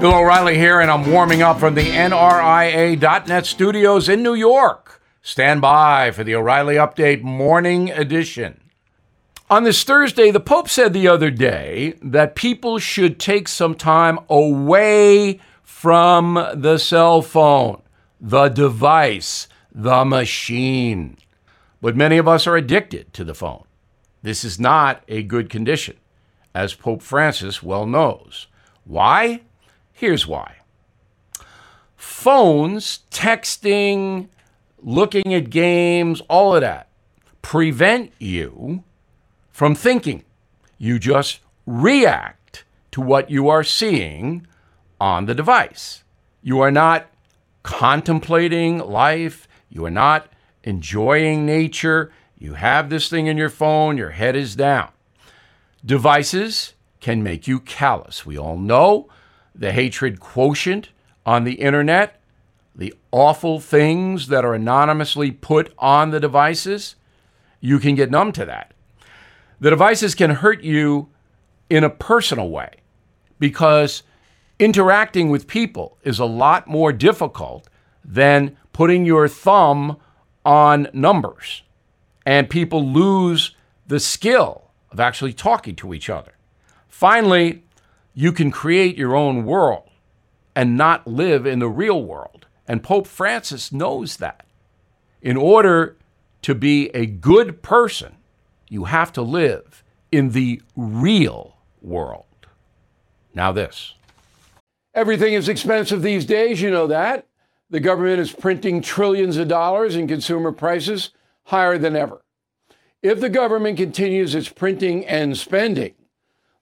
Bill O'Reilly here, and I'm warming up from the NRIA.net studios in New York. Stand by for the O'Reilly Update Morning Edition. On this Thursday, the Pope said the other day that people should take some time away from the cell phone, the device, the machine. But many of us are addicted to the phone. This is not a good condition, as Pope Francis well knows. Why? Here's why phones, texting, looking at games, all of that prevent you from thinking. You just react to what you are seeing on the device. You are not contemplating life. You are not enjoying nature. You have this thing in your phone, your head is down. Devices can make you callous. We all know the hatred quotient on the internet, the awful things that are anonymously put on the devices, you can get numb to that. The devices can hurt you in a personal way because interacting with people is a lot more difficult than putting your thumb on numbers. And people lose the skill of actually talking to each other. Finally, you can create your own world and not live in the real world. And Pope Francis knows that. In order to be a good person, you have to live in the real world. Now, this. Everything is expensive these days, you know that. The government is printing trillions of dollars and consumer prices higher than ever. If the government continues its printing and spending,